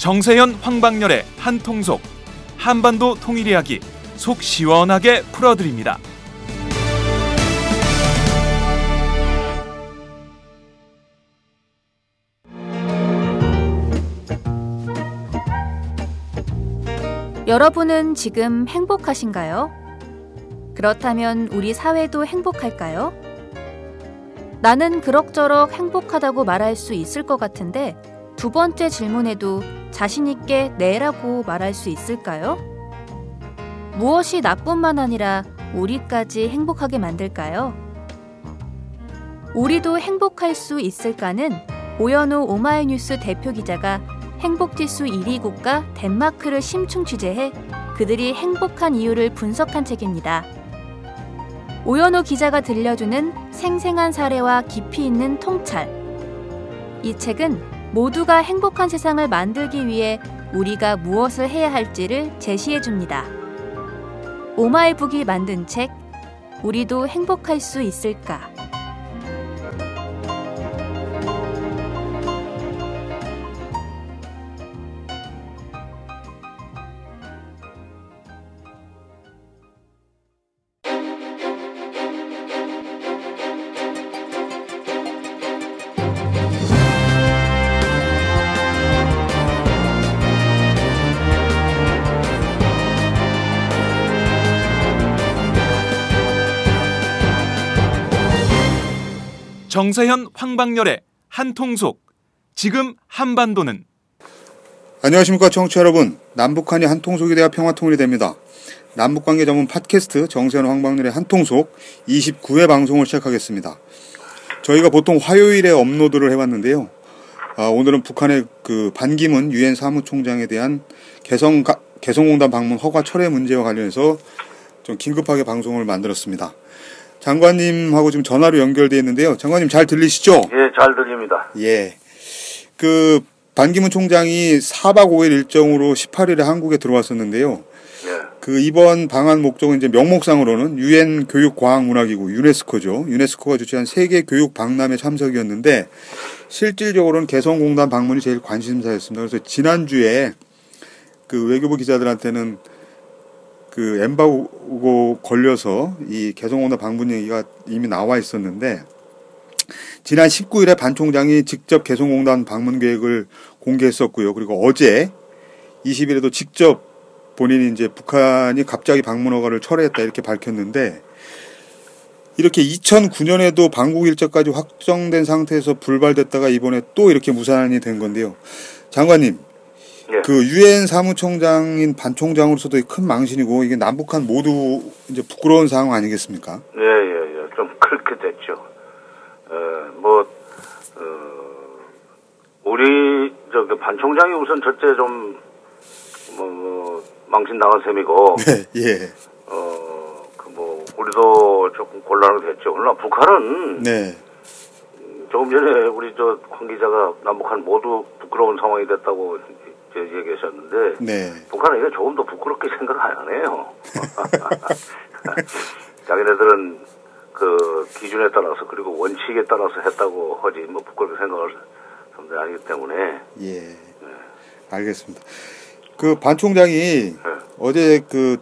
정세현 황방열의 한통속 한반도 통일 이야기 속 시원하게 풀어드립니다. 여러분은 지금 행복하신가요? 그렇다면 우리 사회도 행복할까요? 나는 그럭저럭 행복하다고 말할 수 있을 것 같은데 두 번째 질문에도 자신있게 네라고 말할 수 있을까요? 무엇이 나뿐만 아니라 우리까지 행복하게 만들까요? 우리도 행복할 수 있을까는 오연우 오마이뉴스 대표 기자가 행복지수 1위 국가 덴마크를 심층 취재해 그들이 행복한 이유를 분석한 책입니다. 오연호 기자가 들려주는 생생한 사례와 깊이 있는 통찰. 이 책은 모두가 행복한 세상을 만들기 위해 우리가 무엇을 해야 할지를 제시해 줍니다. 오마이북이 만든 책, 우리도 행복할 수 있을까? 정세현 황방열의 한통속 지금 한반도는. 안녕하십니까 청취자 여러분. 남북한이 한통속이 되어 평화통일이 됩니다. 남북관계 전문 팟캐스트 정세현 황방열의 한통속 29회 방송을 시작하겠습니다. 저희가 보통 화요일에 업로드를 해왔는데요. 아, 오늘은 북한의 그 반기문 유엔 사무총장에 대한 개성 개성공단 방문 허가 철회 문제와 관련해서 좀 긴급하게 방송을 만들었습니다. 장관님하고 지금 전화로 연결되어 있는데요. 장관님 잘 들리시죠? 예, 잘 들립니다. 예. 그 반기문 총장이 4박 5일 일정으로 18일에 한국에 들어왔었는데요. 예. 그 이번 방한 목적은 이제 명목상으로는 유엔 교육 과학 문화기구 유네스코죠. 유네스코가 주최한 세계 교육 박람회 참석이었는데 실질적으로는 개성공단 방문이 제일 관심사였습니다. 그래서 지난주에 그 외교부 기자들한테는 그 엠바고 걸려서 이 개성공단 방문 얘기가 이미 나와 있었는데 지난 19일에 반 총장이 직접 개성공단 방문 계획을 공개했었고요. 그리고 어제 20일에도 직접 본인이 이제 북한이 갑자기 방문 허가를 철회했다 이렇게 밝혔는데 이렇게 2009년에도 방북 일정까지 확정된 상태에서 불발됐다가 이번에 또 이렇게 무산이 된 건데요. 장관님, 예. 그 유엔 사무총장인 반 총장으로서도 큰 망신이고 이게 남북한 모두 이제 부끄러운 상황 아니겠습니까? 예, 예, 예. 좀 그렇게 됐죠. 어, 뭐, 어, 우리, 저기, 반 총장이 우선 첫째 좀, 뭐, 뭐 망신 나간 셈이고, 네, 예. 어, 그 뭐, 우리도 조금 곤란하게 됐죠. 그러나 북한은, 네. 조금 전에 우리 저, 황 기자가 남북한 모두 부끄러운 상황이 됐다고 저 얘기하셨는데, 네. 북한은 이거 조금 더 부끄럽게 생각 안 해요. 자기네들은 그 기준에 따라서 그리고 원칙에 따라서 했다고 하지 뭐 부끄럽게 생각할 사람들이 아니기 때문에 예. 알겠습니다. 그 반 총장이 어제 그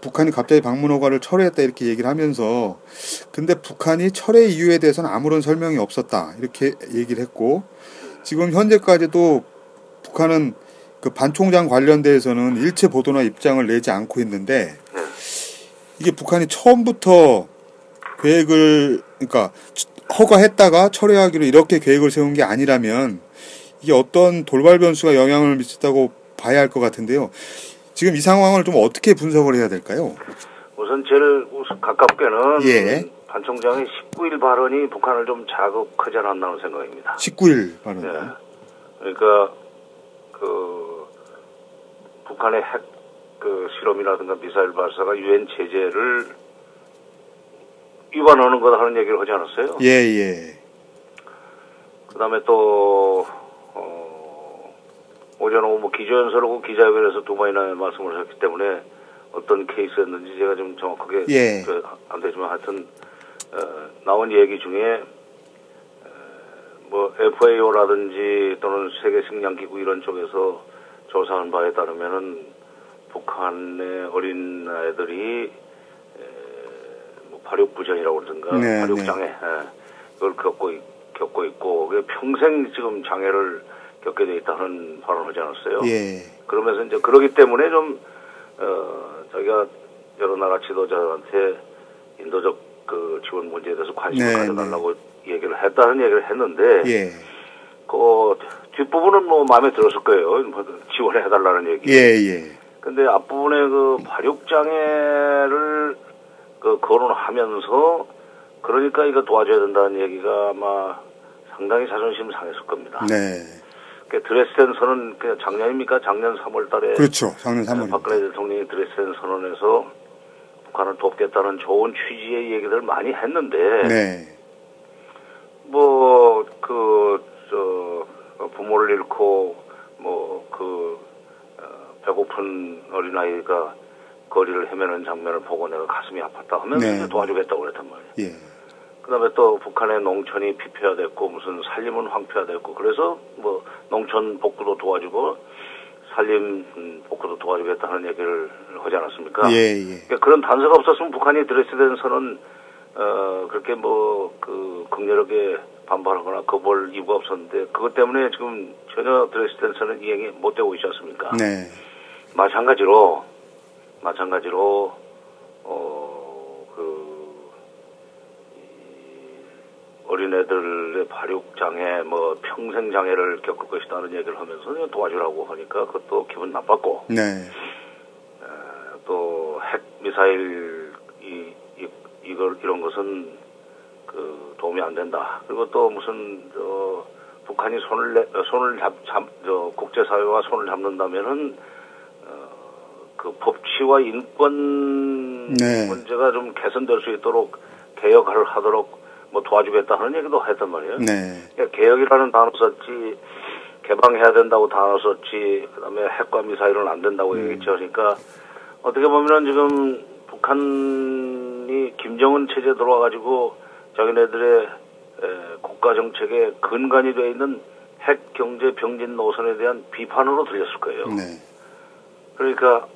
북한이 갑자기 방문 허가를 철회했다 이렇게 얘기를 하면서 근데 북한이 철회 이유에 대해서는 아무런 설명이 없었다 이렇게 얘기를 했고 지금 현재까지도 북한은 그 반 총장 관련돼서는 일체 보도나 입장을 내지 않고 있는데 이게 북한이 처음부터 계획을 그러니까 허가했다가 철회하기로 이렇게 계획을 세운 게 아니라면 이게 어떤 돌발 변수가 영향을 미쳤다고 봐야 할 것 같은데요. 지금 이 상황을 좀 어떻게 분석을 해야 될까요? 우선 제일 우선 가깝게는 예. 반 총장의 19일 발언이 북한을 좀 자극하지 않았나는 생각입니다. 19일 발언. 예. 그러니까 그 북한의 핵 그 실험이라든가 미사일 발사가 유엔 제재를 위반하는 거다 하는 얘기를 하지 않았어요? 예, 예. 그 다음에 또 어, 오전 오후 뭐 기조연설하고 기자회견에서 두 번이나 말씀을 하셨기 때문에 어떤 케이스였는지 제가 좀 정확하게 예. 그, 안 되지만 하여튼 어, 나온 얘기 중에 어, 뭐 FAO라든지 또는 세계 식량 기구 이런 쪽에서 조사한 바에 따르면은 북한의 어린 아이들이 에, 뭐 발육 부전이라고 그러든가 네, 발육 네. 장애 예, 그걸 겪고 있, 겪고 있고 평생 지금 장애를 겪게 돼 있다는 발언을 하지 않았어요. 예. 그러면서 이제 그러기 때문에 좀 어, 자기가 여러 나라 지도자한테 인도적 그 지원 문제에 대해서 관심을 네, 가져달라고 얘기를 했다는 얘기를 했는데 예. 그 뒷부분은 뭐 마음에 들었을 거예요. 뭐 지원해 달라는 얘기. 예, 예. 근데 앞부분에 그 발육 장애를 그 거론하면서 그러니까 이거 도와줘야 된다는 얘기가 아마 상당히 자존심 상했을 겁니다. 네. 그 드레스덴 선언 그 작년입니까? 작년 3월 달에 그렇죠. 작년 3월. 박근혜 대통령이 드레스덴 선언에서 북한을 돕겠다는 좋은 취지의 얘기를 많이 했는데 네. 뭐그저 부모를 잃고 뭐그 배고픈 어린 아이가 거리를 헤매는 장면을 보고 내가 가슴이 아팠다 하면서 네. 도와주겠다고 그랬단 말이에요. 예. 그다음에 또 북한의 농촌이 피폐화됐고 무슨 산림은 황폐화됐고 그래서 뭐 농촌 복구도 도와주고 음, 복구도 도와주겠다는 얘기를 하지 않았습니까? 예, 예. 그러니까 그런 단서가 없었으면 북한이 드레스덴 선언 어 그렇게 뭐 그 극렬하게 반발하거나 거부할 이유가 없었는데 그것 때문에 지금 전혀 드레스덴 선언 이행이 못 되고 있지 않습니까? 네. 마찬가지로 마찬가지로 어그 어린애들의 발육 장애 뭐 평생 장애를 겪을 것이다는 얘기를 하면서 도와주라고 하니까 그것도 기분 나빴고 네. 또핵 미사일 이, 이 이걸 이런 것은 그 도움이 안 된다. 그리고 또 무슨 저 북한이 손을 내, 손을 잡, 잡, 저 국제사회와 손을 잡는다면은 어, 그 법치와 인권 네. 문제가 좀 개선될 수 있도록 개혁을 하도록 뭐 도와주겠다 하는 얘기도 했단 말이에요. 네. 그러니까 개혁이라는 단어 썼지 개방해야 된다고 단어 썼지 그다음에 핵과 미사일은 안 된다고 얘기했죠. 그러니까 어떻게 보면은 지금 북한이 김정은 체제 들어와가지고 자기네들의 에, 국가 정책의 근간이 되어 있는 핵 경제 병진 노선에 대한 비판으로 들렸을 거예요. 네. 그러니까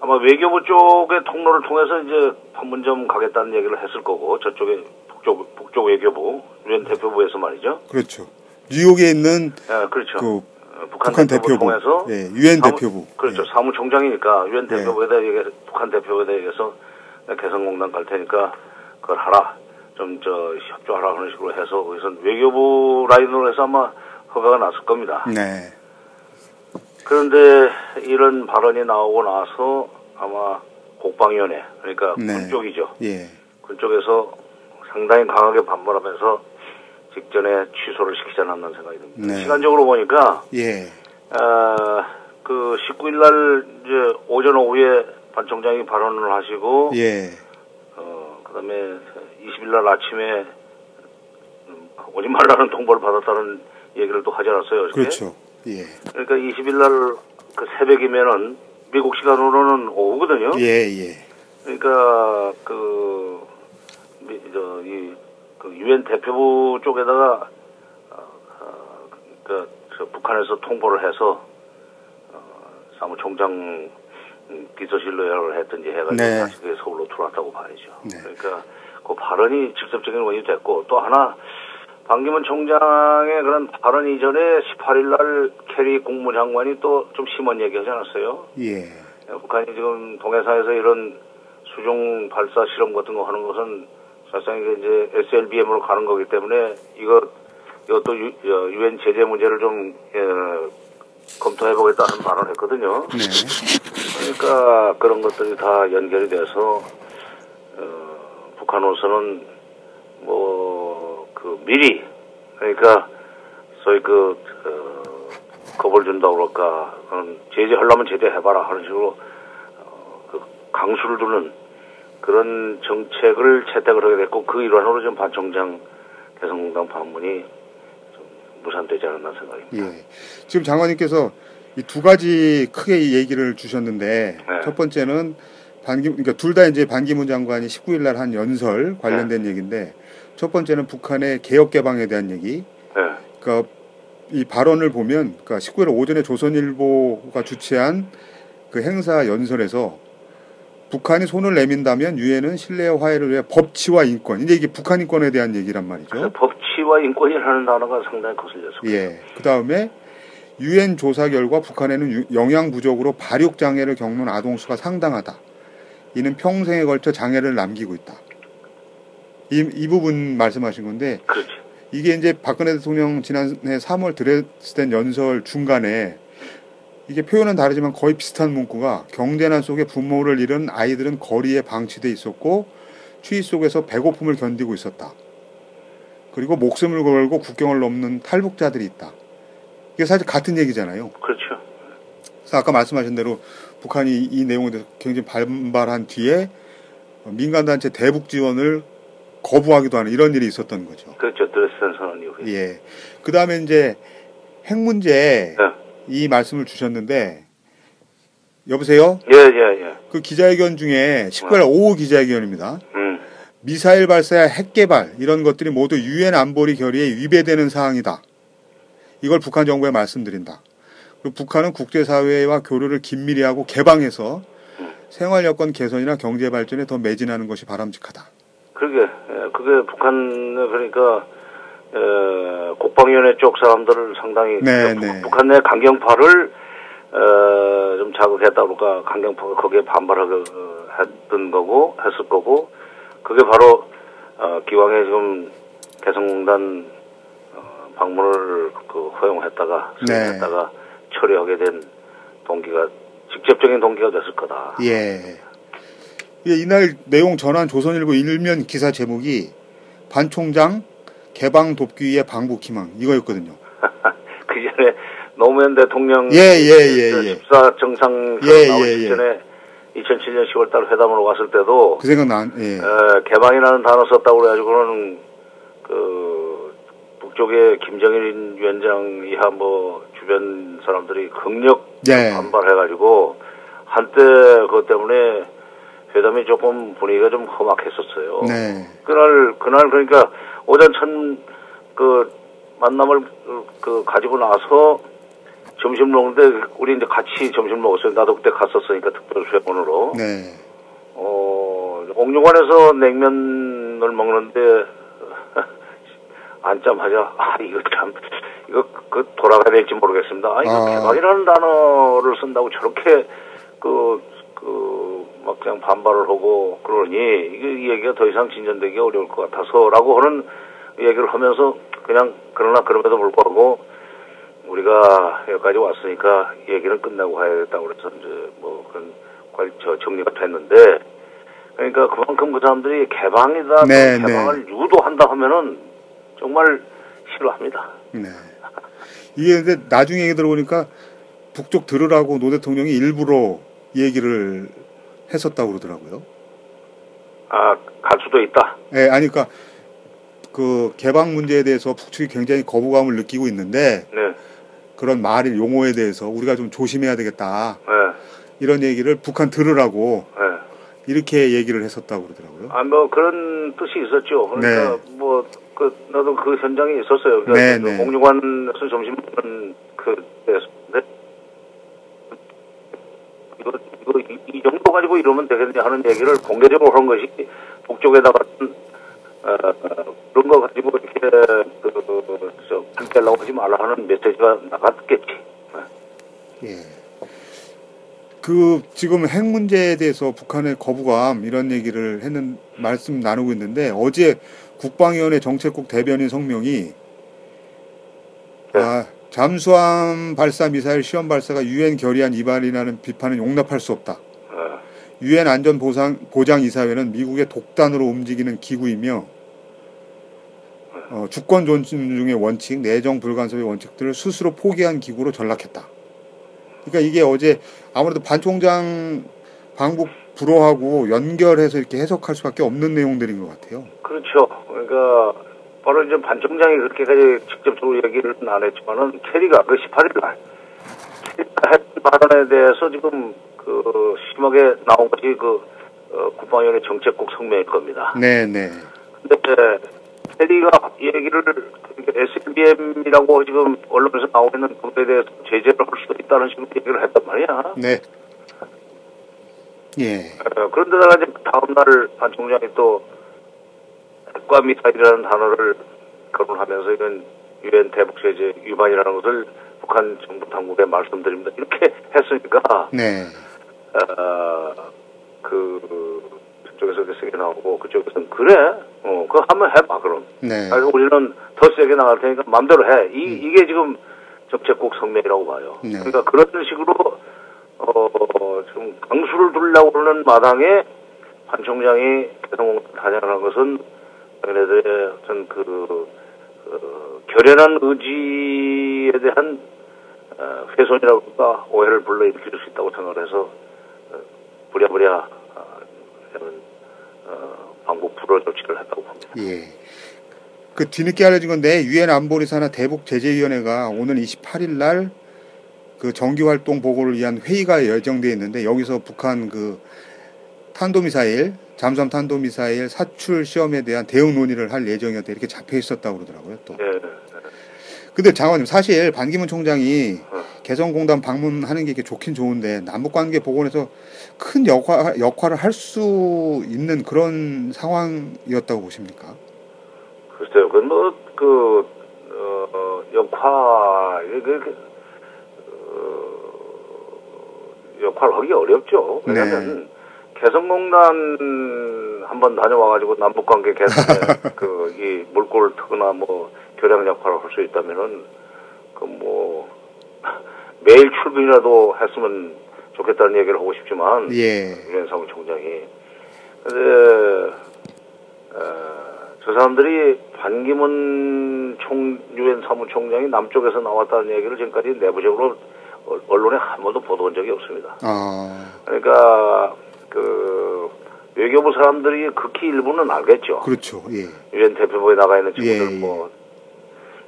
아마 외교부 쪽의 통로를 통해서 이제 판문점 가겠다는 얘기를 했을 거고 저쪽에 북쪽 북쪽 외교부 유엔 대표부에서 말이죠. 그렇죠. 뉴욕에 있는 예, 그렇죠. 그 어, 북한, 북한 대표부. 통해서 예, 유엔 대표부. 그렇죠. 예. 사무총장이니까 유엔 예. 대표부에다 얘기 북한 대표부에다 얘기해서 개성공단 갈 테니까 그걸 하라. 좀 저 협조하라 하는 식으로 해서 거기서 외교부 라인으로 해서 아마 허가가 났을 겁니다. 네. 그런데 이런 발언이 나오고 나서 아마 국방위원회 그러니까 네. 군 쪽이죠. 예. 군 쪽에서 상당히 강하게 반발하면서 직전에 취소를 시키지 않았나 생각이 듭니다. 네. 시간적으로 보니까 예. 아, 그 19일 날 이제 오전 오후에 반 총장이 발언을 하시고 예. 어 그다음에 20일 날 아침에 음, 오지 말라는 통보를 받았다는 얘기를 또 하지 않았어요. 어저께? 그렇죠. 예. 그러니까 20일 날 그 새벽이면은 미국 시간으로는 오후거든요. 예, 예. 그러니까 그 미- 저, 이, 그 유엔 대표부 쪽에다가 어, 어, 그, 저 북한에서 통보를 해서 어, 사무총장 음, 비서실로 연락을 했든지 해가지고 네. 다시 서울로 들어왔다고 봐야죠. 네. 그러니까 그 발언이 직접적인 원인이 됐고 또 하나 반기문 총장의 그런 발언 이전에 18일 날 케리 국무장관이 또 좀 심한 얘기 하지 않았어요? 예. 북한이 지금 동해상에서 이런 수중 발사 실험 같은 거 하는 것은 사실상 이제 SLBM으로 가는 거기 때문에 이거 이것도 유- 어, 유엔 제재 문제를 좀 예, 검토해보겠다는 발언을 했거든요. 네. 그러니까 그런 것들이 다 연결이 돼서 어, 북한으로서는 뭐 그 미리 그러니까 소위 그 어, 겁을 준다 그럴까 음, 제재하려면 제재해봐라 하는 식으로 어, 그 강수를 두는 그런 정책을 채택을 하게 됐고 그 일환으로 지금 반 총장 개성공단 방문이 좀 무산되지 않았나 생각입니다. 예. 지금 장관님께서 이 두 가지 크게 얘기를 주셨는데 네. 첫 번째는 반기 그러니까 둘 다 이제 반기문 장관이 19일 날 한 연설 관련된 네. 얘기인데 첫 번째는 북한의 개혁 개방에 대한 얘기, 예. 그러니까 이 발언을 보면 그러니까 19일 오전에 조선일보가 주최한 그 행사 연설에서 북한이 손을 내민다면 유엔은 신뢰와 화해를 위해 법치와 인권 이제 이게 북한 인권에 대한 얘기란 말이죠. 그래서 법치와 인권이라는 단어가 상당히 거슬렸습니다. 예. 그 다음에 유엔 조사 결과 북한에는 유- 영양 부족으로 발육 장애를 겪는 아동 수가 상당하다. 이는 평생에 걸쳐 장애를 남기고 있다. 이, 이 부분 말씀하신 건데 그렇죠. 이게 이제 박근혜 대통령 지난해 3월 드레스덴 연설 중간에 이게 표현은 다르지만 거의 비슷한 문구가 경제난 속에 부모를 잃은 아이들은 거리에 방치돼 있었고 추위 속에서 배고픔을 견디고 있었다. 그리고 목숨을 걸고 국경을 넘는 탈북자들이 있다. 이게 사실 같은 얘기잖아요. 그렇죠. 그래서 아까 말씀하신 대로 북한이 이 내용에 대해서 굉장히 반발한 뒤에 민간단체 대북 지원을 거부하기도 하는 이런 일이 있었던 거죠. 그렇죠. 드레스덴 선언 이후에. 예. 그 다음에 이제 핵 문제 네. 이 말씀을 주셨는데 여보세요? 예, 예, 예. 그 기자회견 중에 19일 오후 기자회견입니다. 음. 미사일 발사야 핵 개발 이런 것들이 모두 유엔 안보리 결의에 위배되는 사항이다. 이걸 북한 정부에 말씀드린다. 그리고 북한은 국제사회와 교류를 긴밀히 하고 개방해서 생활 여건 개선이나 경제 발전에 더 매진하는 것이 바람직하다. 그러게, 예, 그게 북한, 그러니까, 에, 국방위원회 쪽 사람들을 상당히, 네, 그 네. 북한 내 강경파를, 어, 좀 자극했다 그럴까, 강경파가 거기에 반발하게 어, 했던 거고, 했을 거고, 그게 바로, 어, 기왕에 지금 개성공단, 어, 방문을 그 허용했다가, 네. 수용했다가 처리하게 된 동기가, 직접적인 동기가 됐을 거다. 예. 예, 이날 내용 전한 조선일보 일면 기사 제목이 반 총장 개방 돕기 위해 방북 희망 이거였거든요. 그 전에 노무현 대통령 예, 예, 예, 예. 14 정상 예, 나오기 예, 예. 전에 2007년 10월달 회담으로 왔을 때도 그 생각 난 예. 에, 개방이라는 단어 썼다고 그래가지고는 그 북쪽의 김정일 위원장 이하 뭐 주변 사람들이 극력 예. 반발해가지고 한때 그것 때문에 회담이 조금 분위기가 좀 험악했었어요. 네. 그날 그날 그러니까 오전 첫그 만남을 그- 그 가지고 나서 점심 먹는데 우리 이제 같이 점심 먹었어요. 나도 그때 갔었으니까 특별 수행원으로. 네. 어 옥류관에서 냉면을 먹는데 앉자마자 아 이거 참 이거 그 돌아가야 될지 모르겠습니다. 아 이거 아. 개방이라는 단어를 쓴다고 저렇게 그그 막 그냥 반발을 하고 그러니 이게 이 얘기가 더 이상 진전되기 어려울 것 같아서라고 하는 얘기를 하면서 그냥 그러나 그럼에도 불구하고 우리가 여기까지 왔으니까 얘기는 끝내고 가야겠다고 그래서 이제 뭐 그런 관- 저 정리가 됐는데 그러니까 그만큼 그 사람들이 개방이다 또 네, 개방을 유도한다 하면은 정말 싫어합니다. 네. 이게 근데 나중에 얘기 들어보니까 북쪽 들으라고 노 대통령이 일부러 얘기를 했었다고 그러더라고요. 아 갈 수도 있다. 예, 아니 그러니까 그 개방 문제에 대해서 북측이 굉장히 거부감을 느끼고 있는데 네, 그런 말 용어에 대해서 우리가 좀 조심해야 되겠다. 네, 이런 얘기를 북한 들으라고 네. 이렇게 얘기를 했었다고 그러더라고요. 아 뭐 그런 뜻이 있었죠. 그러니까 뭐 그 나도 그 현장에 있었어요. 그러니까 네, 그 네. 공유관에서 점심 먹는 그 때였는데 이거 이거 이, 이 정도 가지고 이러면 되겠냐 하는 얘기를 공개적으로 한 것이 북쪽에다가 어, 어, 그런 거 가지고 이렇게 그저 발달라고 하지 말라 하는 메시지가 나갔겠지. 네. 예. 그 지금 핵 문제에 대해서 북한의 거부감 이런 얘기를 했는 말씀 나누고 있는데 어제 국방위원회 정책국 대변인 성명이 네. 아, 잠수함 발사 미사일 시험 발사가 유엔 결의안 위반이라는 비판은 용납할 수 없다. 어, 유엔 안전 보상 보장 이사회는 미국의 독단으로 움직이는 기구이며 어, 주권 존중의 원칙, 내정 불간섭의 원칙들을 스스로 포기한 기구로 전락했다. 그러니까 이게 어제 아무래도 반 총장 방북 불허하고 연결해서 이렇게 해석할 수밖에 없는 내용들인 것 같아요. 그렇죠. 그러니까 바로 이제 반 총장이 그렇게까지 직접적으로 얘기를 안 했지만은 캐리가 그 18일 날 캐리가 했던 발언에 대해서 지금 그 심하게 나온 것이 그 어, 국방위원회 정책국 성명일 겁니다. 네, 네. 근데 캐리가 얘기를 SLBM이라고 지금 언론에서 나오고 있는 그거에 대해서 제재를 할 수도 있다는 식으로 얘기를 했단 말이야. 네. 예. 어, 그런데다가 이제 다음날 반 총장이 또 핵과 미사일이라는 단어를 거론하면서 이건 유엔 대북 제재 위반이라는 것을 북한 정부 당국에 말씀드립니다. 이렇게 했으니까 네. 어, 그 저쪽에서 이렇게 세게 나오고 그쪽에서는 그래, 어, 그거 한번 해봐 그럼. 네. 아니 우리는 더 세게 나갈 테니까 마음대로 해. 이 이게 지금 정책국 성명이라고 봐요. 네. 그러니까 그런 식으로 어, 좀 강수를 두려고 그러는 마당에 반 총장이 개성공 단행하는 것은 얘네들의 어떤 그 어, 결연한 의지에 대한 어, 훼손이라고 할까 오해를 불러일으킬 수 있다고 생각을 해서 어, 부랴부랴 어, 어, 방법 불허 조치를 했다고 봅니다. 예. 그 뒤늦게 알려진 건데 유엔 안보리사나 대북 제재위원회가 오는 28일 날 그 정기 활동 보고를 위한 회의가 예정돼 있는데 여기서 북한 그 탄도미사일 잠수함 탄도 미사일 사출 시험에 대한 대응 논의를 할 예정이었다 이렇게 잡혀 있었다고 그러더라고요 또. 예. 근데 장관님 사실 반기문 총장이 어. 개성공단 방문하는 게 이게 좋긴 좋은데 남북관계 복원에서 큰 역할 역할을 할 수 있는 그런 상황이었다고 보십니까? 글쎄요, 그건 뭐, 그, 어, 역할, 그, 그, 어, 역할을 하기 어렵죠. 왜냐면, 개성공단 한번 다녀와가지고 남북관계 개선에 그, 이 물꼬를 트거나 뭐, 교량 역할을 할 수 있다면은, 그 뭐, 매일 출근이라도 했으면 좋겠다는 얘기를 하고 싶지만, 예. 유엔 사무총장이. 근데, 어, 저 사람들이 반기문 총, 유엔 사무총장이 남쪽에서 나왔다는 얘기를 지금까지 내부적으로 어- 언론에 한 번도 보도한 적이 없습니다. 아 그러니까, 그, 외교부 사람들이 극히 일부는 알겠죠. 그렇죠. 예. 유엔 대표부에 나가 있는 친구들 예, 예. 뭐,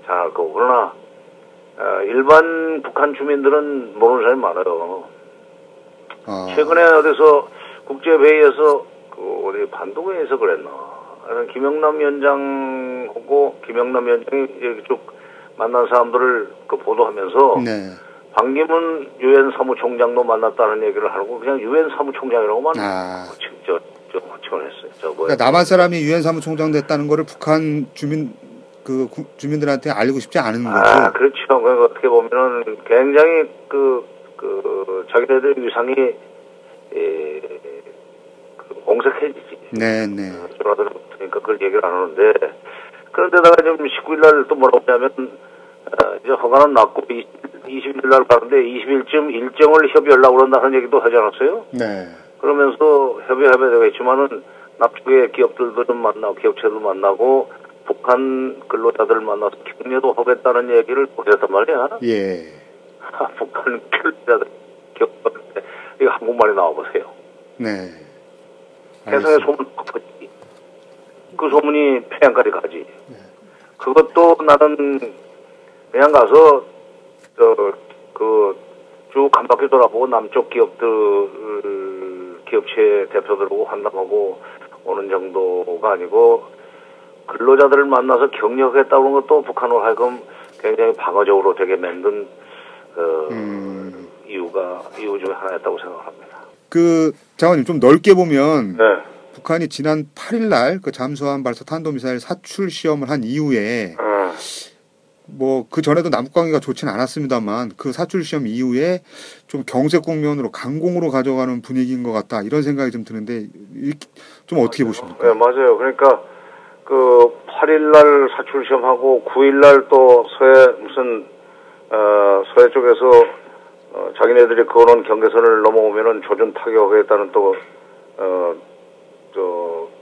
잘알 거고. 그러나, 어, 일반 북한 주민들은 모르는 사람이 많아요. 아, 최근에 어디서 국제회의에서 그 어디 반도에서 그랬나 김영남 위원장하고 김영남 위원장이 쭉 만난 사람들을 그 보도하면서 네. 반기문 유엔 사무총장도 만났다는 얘기를 하고 그냥 유엔 사무총장이라고만 아. 호칭, 저, 저 호칭을 했어요. 저 뭐야? 그러니까 남한 사람이 유엔 사무총장 됐다는 거를 북한 주민 그 구- 주민들한테 알리고 싶지 않은 거죠. 아, 그렇죠. 그 어떻게 보면은 굉장히 그, 그, 자기네들 위상이, 예, 그, 옹색해지지. 네, 네. 전화들 그러니까 그걸 얘기를 안 하는데, 그런데다가 지금 19일 날 또 뭐라고 하냐면, 어, 이제 허가는 났고, 20일 날 가는데 20일쯤 일정을 협의하려고 그런다는 얘기도 하지 않았어요? 네. 그러면서 협의하면 되겠지만은 남쪽의 기업들도 좀 만나고 기업체도 만나고 북한 근로자들 만나서 격려도 하겠다는 얘기를 보냈단 말이야. 예. 북한 근로자들 격려 이거 한국말에 나와보세요. 네. 알겠습니다. 소문 퍼지. 그 소문이 평양까지 가지. 그것도 나는 그냥 가서 저그쭉 한 바퀴 돌아보고 남쪽 기업들 기업체 대표들하고 환담하고 오는 정도가 아니고 근로자들을 만나서 격려하겠다는 것도 북한으로 하여금 굉장히 방어적으로 되게 만든 그 음. 이유가 이유 중에 하나였다고 생각합니다. 그 장관님 좀 넓게 보면 네. 북한이 지난 8일 날 그 잠수함 발사 탄도미사일 사출 시험을 한 이후에 어. 뭐 그 전에도 남북 관계가 좋지는 않았습니다만 그 사출 시험 이후에 좀 경색 국면으로 강공으로 가져가는 분위기인 것 같다 이런 생각이 좀 드는데 이- 좀 어떻게 보십니까? 네, 맞아요. 그러니까 그 8일 날 사출 시험하고 9일 날 또 서해 무슨 어 서해 쪽에서 어 자기네들이 그어놓은 경계선을 넘어오면은 조준 타격하겠다는 또어저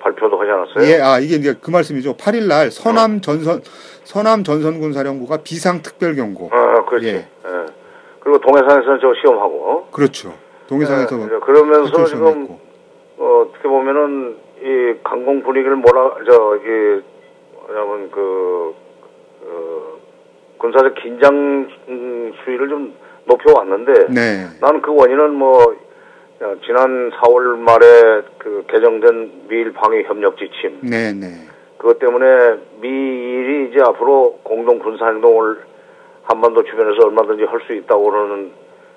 발표도 하지 않았어요? 예, 아 이게 이제 그 말씀이죠. 8일 날 서남 전선 서남 전선군 사령부가 비상 특별 경고. 아, 그렇지. 예. 예. 그리고 동해상에서는 저 시험하고. 그렇죠. 동해상에서 예, 그러면서 사출 지금 시험했고. 어, 어떻게 보면은 이 강공 분위기를 뭐라 저기 뭐냐면 그 어, 군사적 긴장 음, 수위를 좀 높여왔는데 네. 나는 그 원인은 뭐 어, 지난 4월 말에 그 개정된 미일 방위 협력 지침 네, 네. 그것 때문에 미일이 이제 앞으로 공동 군사 행동을 한반도 주변에서 얼마든지 할 수 있다고 그러는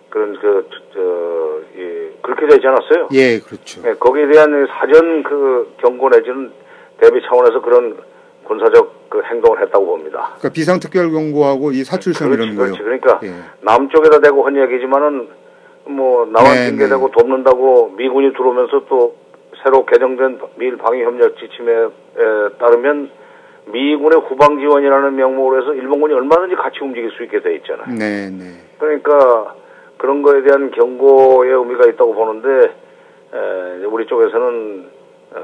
그런 그, 저, 예, 그렇게 되지 않았어요? 예, 그렇죠. 예, 거기에 대한 사전 그 경고 내지는 대비 차원에서 그런 군사적 그 행동을 했다고 봅니다. 그러니까 비상특별경고하고 이 그렇지, 이런 거요. 그렇지. 그러니까 예. 남쪽에다 대고 한 얘기지만은 뭐 남한 네, 핑계대고 돕는다고 미군이 들어오면서 또 새로 개정된 미일 방위 협력 지침에 에 따르면 미군의 후방 지원이라는 명목으로 해서 일본군이 얼마든지 같이 움직일 수 있게 돼 있잖아요. 네, 네. 그러니까 그런 거에 대한 경고의 의미가 있다고 보는데 에, 우리 쪽에서는 어,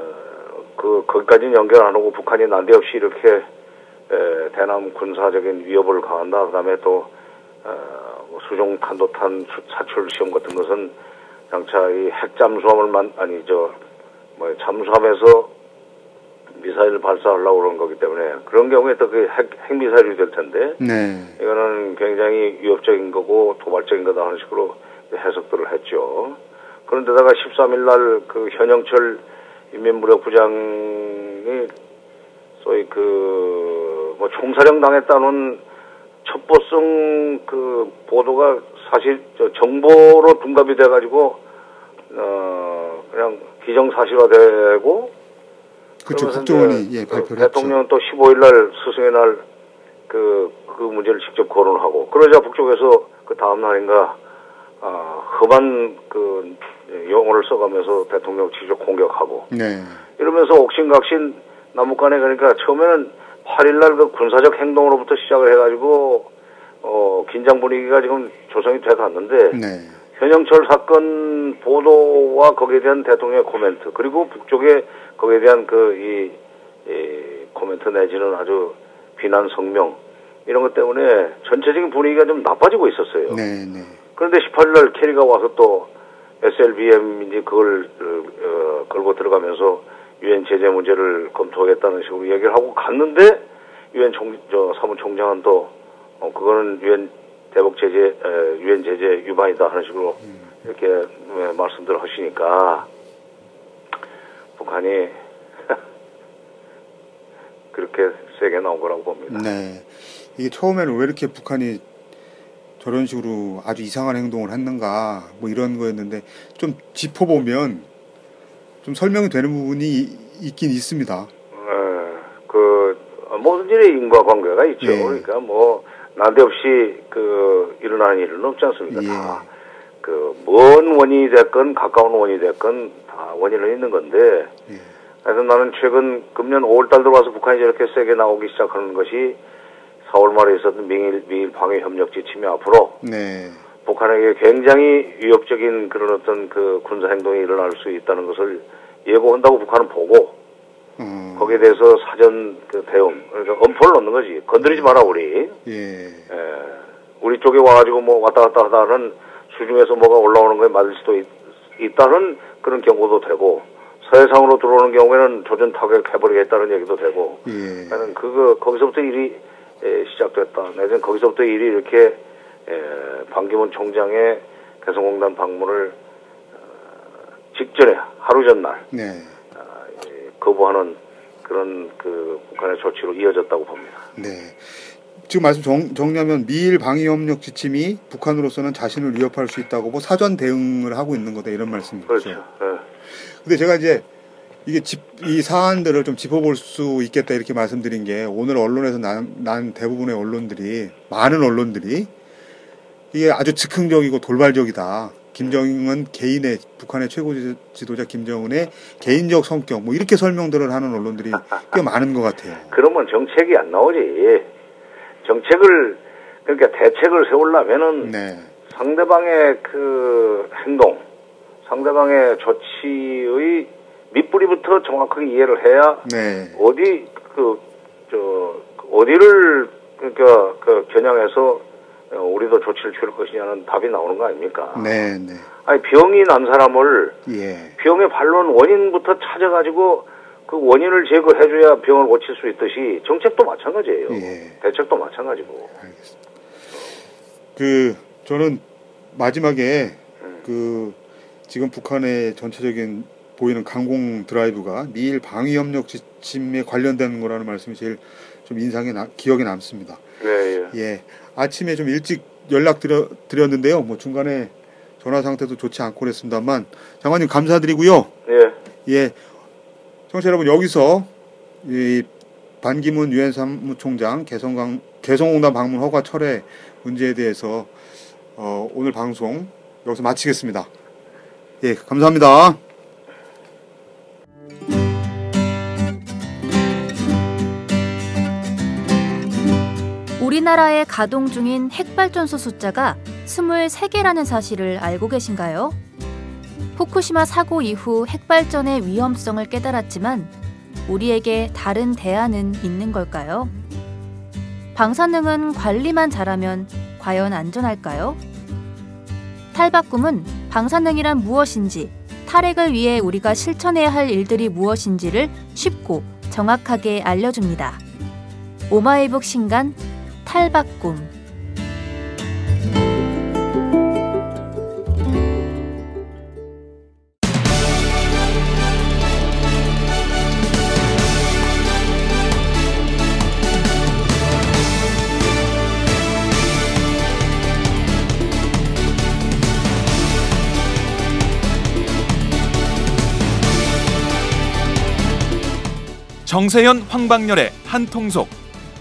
그 거기까지는 연결 안 하고 북한이 난데없이 이렇게 에, 대남 군사적인 위협을 가한다. 그다음에 또 어, 뭐 수종 탄도탄 수- 사출 시험 같은 것은 장차 이 핵 잠수함을 만 아니 저 뭐 잠수함에서 미사일을 발사하려고 그런 거기 때문에 그런 경우에 또그 핵, 핵미사일이 될 텐데 네. 이거는 굉장히 위협적인 거고 도발적인 거다 하는 식으로 해석들을 했죠. 그런데다가 13일 날 그 현영철 인민무력부장이 소위 그뭐 총사령 당했다는 첩보성 그 보도가 사실 저 정보로 둔갑이 돼가지고 어 그냥 기정사실화되고 그렇죠. 국정원이 예, 그 발표를. 대통령은 또 15일 날 스승의 날 그, 그 문제를 직접 거론하고, 그러자 북쪽에서 그 다음 날인가, 아, 험한 그 용어를 써가면서 대통령 직접 공격하고, 네. 이러면서 옥신각신 남북 간에 그러니까 처음에는 8일 날 그 군사적 행동으로부터 시작을 해가지고, 어, 긴장 분위기가 지금 조성이 돼 갔는데, 네. 현영철 사건 보도와 거기에 대한 대통령의 코멘트 그리고 북쪽의 거기에 대한 그이 코멘트 내지는 아주 비난 성명 이런 것 때문에 전체적인 분위기가 좀 나빠지고 있었어요. 네, 네. 그런데 18일 캐리가 와서 또 SLBM인지 그걸 어, 걸고 들어가면서 유엔 제재 문제를 검토하겠다는 식으로 얘기를 하고 갔는데 유엔 총, 저 사무총장은 또 어, 그거는 유엔 대북 제재, 에, 유엔 제재 위반이다 하는 식으로 이렇게 예, 말씀들을 하시니까 북한이 그렇게 세게 나온 거라고 봅니다. 네. 이게 처음에는 왜 이렇게 북한이 저런 식으로 아주 이상한 행동을 했는가 뭐 이런 거였는데 좀 짚어보면 좀 설명이 되는 부분이 이- 있긴 있습니다. 어, 그 어, 모든 일에 인과관계가 있죠. 예. 그러니까 뭐 난데없이 그 일어나는 일은 없지 않습니까? 예. 다그먼 원인이 됐건 가까운 원인이 됐건 다 원인은 있는 건데 예. 그래서 나는 최근 금년 5월달 들어와서 북한이 저렇게 세게 나오기 시작하는 것이 4월 말에 있었던 미일, 미일 방위 협력 지침이 앞으로 네. 북한에게 굉장히 위협적인 그런 어떤 그 군사 행동이 일어날 수 있다는 것을 예고한다고 북한은 보고 어, 거기에 대해서 사전 그 대응 그러니까 엄포를 넣는 거지 건드리지 마라 우리 예. 에, 우리 쪽에 와가지고 뭐 왔다 갔다 하다는 수중에서 뭐가 올라오는 거에 맞을 수도 있, 있다는 그런 경고도 되고 서해상으로 들어오는 경우에는 조준 타격 해버리겠다는 얘기도 되고 예. 나는 그거 거기서부터 일이 에, 시작됐다. 내전 거기서부터 일이 이렇게 에, 반기문 총장의 개성공단 방문을 어, 직전에 하루 전날 네. 거부하는 그런 그 북한의 조치로 이어졌다고 봅니다. 네. 지금 말씀 정, 정리하면 미일 방위협력 지침이 북한으로서는 자신을 위협할 수 있다고 뭐 사전 대응을 하고 있는 거다 이런 말씀이죠. 그렇죠. 예. 근데 제가 이제 이게 집, 이 사안들을 좀 짚어볼 수 있겠다 이렇게 말씀드린 게 오늘 언론에서 난, 난 대부분의 언론들이 많은 언론들이 이게 아주 즉흥적이고 돌발적이다. 김정은 개인의 북한의 최고 지- 지도자 김정은의 개인적 성격 뭐 이렇게 설명들을 하는 언론들이 꽤 많은 것 같아요. 그러면 정책이 안 나오지. 정책을 그러니까 대책을 세우려면은 네, 상대방의 그 행동, 상대방의 조치의 밑뿌리부터 정확하게 이해를 해야 네, 어디 그 저 어디를 그러니까 그 겨냥해서 어, 우리도 조치를 취할 것이냐는 답이 나오는 거 아닙니까? 네, 네, 아니 병이 난 사람을 예, 병의 반론 원인부터 찾아가지고 그 원인을 제거해줘야 병을 고칠 수 있듯이 정책도 마찬가지예요. 예. 대책도 마찬가지고. 그 저는 마지막에 음. 그 지금 북한의 전체적인 보이는 강공 드라이브가 미일 방위 협력 지침에 관련된 거라는 말씀이 제일 좀 인상에 나, 기억에 남습니다. 예, 예. 예, 아침에 좀 일찍 연락 드려, 드렸는데요. 뭐 중간에 전화 상태도 좋지 않고 그랬습니다만 장관님 감사드리고요. 예. 예, 청취자 여러분 여기서 이 반기문 유엔 사무총장 개성강 개성공단 방문 허가 철회 문제에 대해서 어, 오늘 방송 여기서 마치겠습니다. 예, 감사합니다. 우리나라에 가동 중인 핵발전소 숫자가 23개라는 사실을 알고 계신가요? 후쿠시마 사고 이후 핵발전의 위험성을 깨달았지만 우리에게 다른 대안은 있는 걸까요? 방사능은 관리만 잘하면 과연 안전할까요? 탈바꿈은 방사능이란 무엇인지, 탈핵을 위해 우리가 실천해야 할 일들이 무엇인지를 쉽고 정확하게 알려줍니다. 오마이북 신간 탈바꿈. 정세현 황방열의 한통속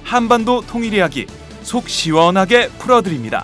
한반도 통일 이야기 속 시원하게 풀어드립니다.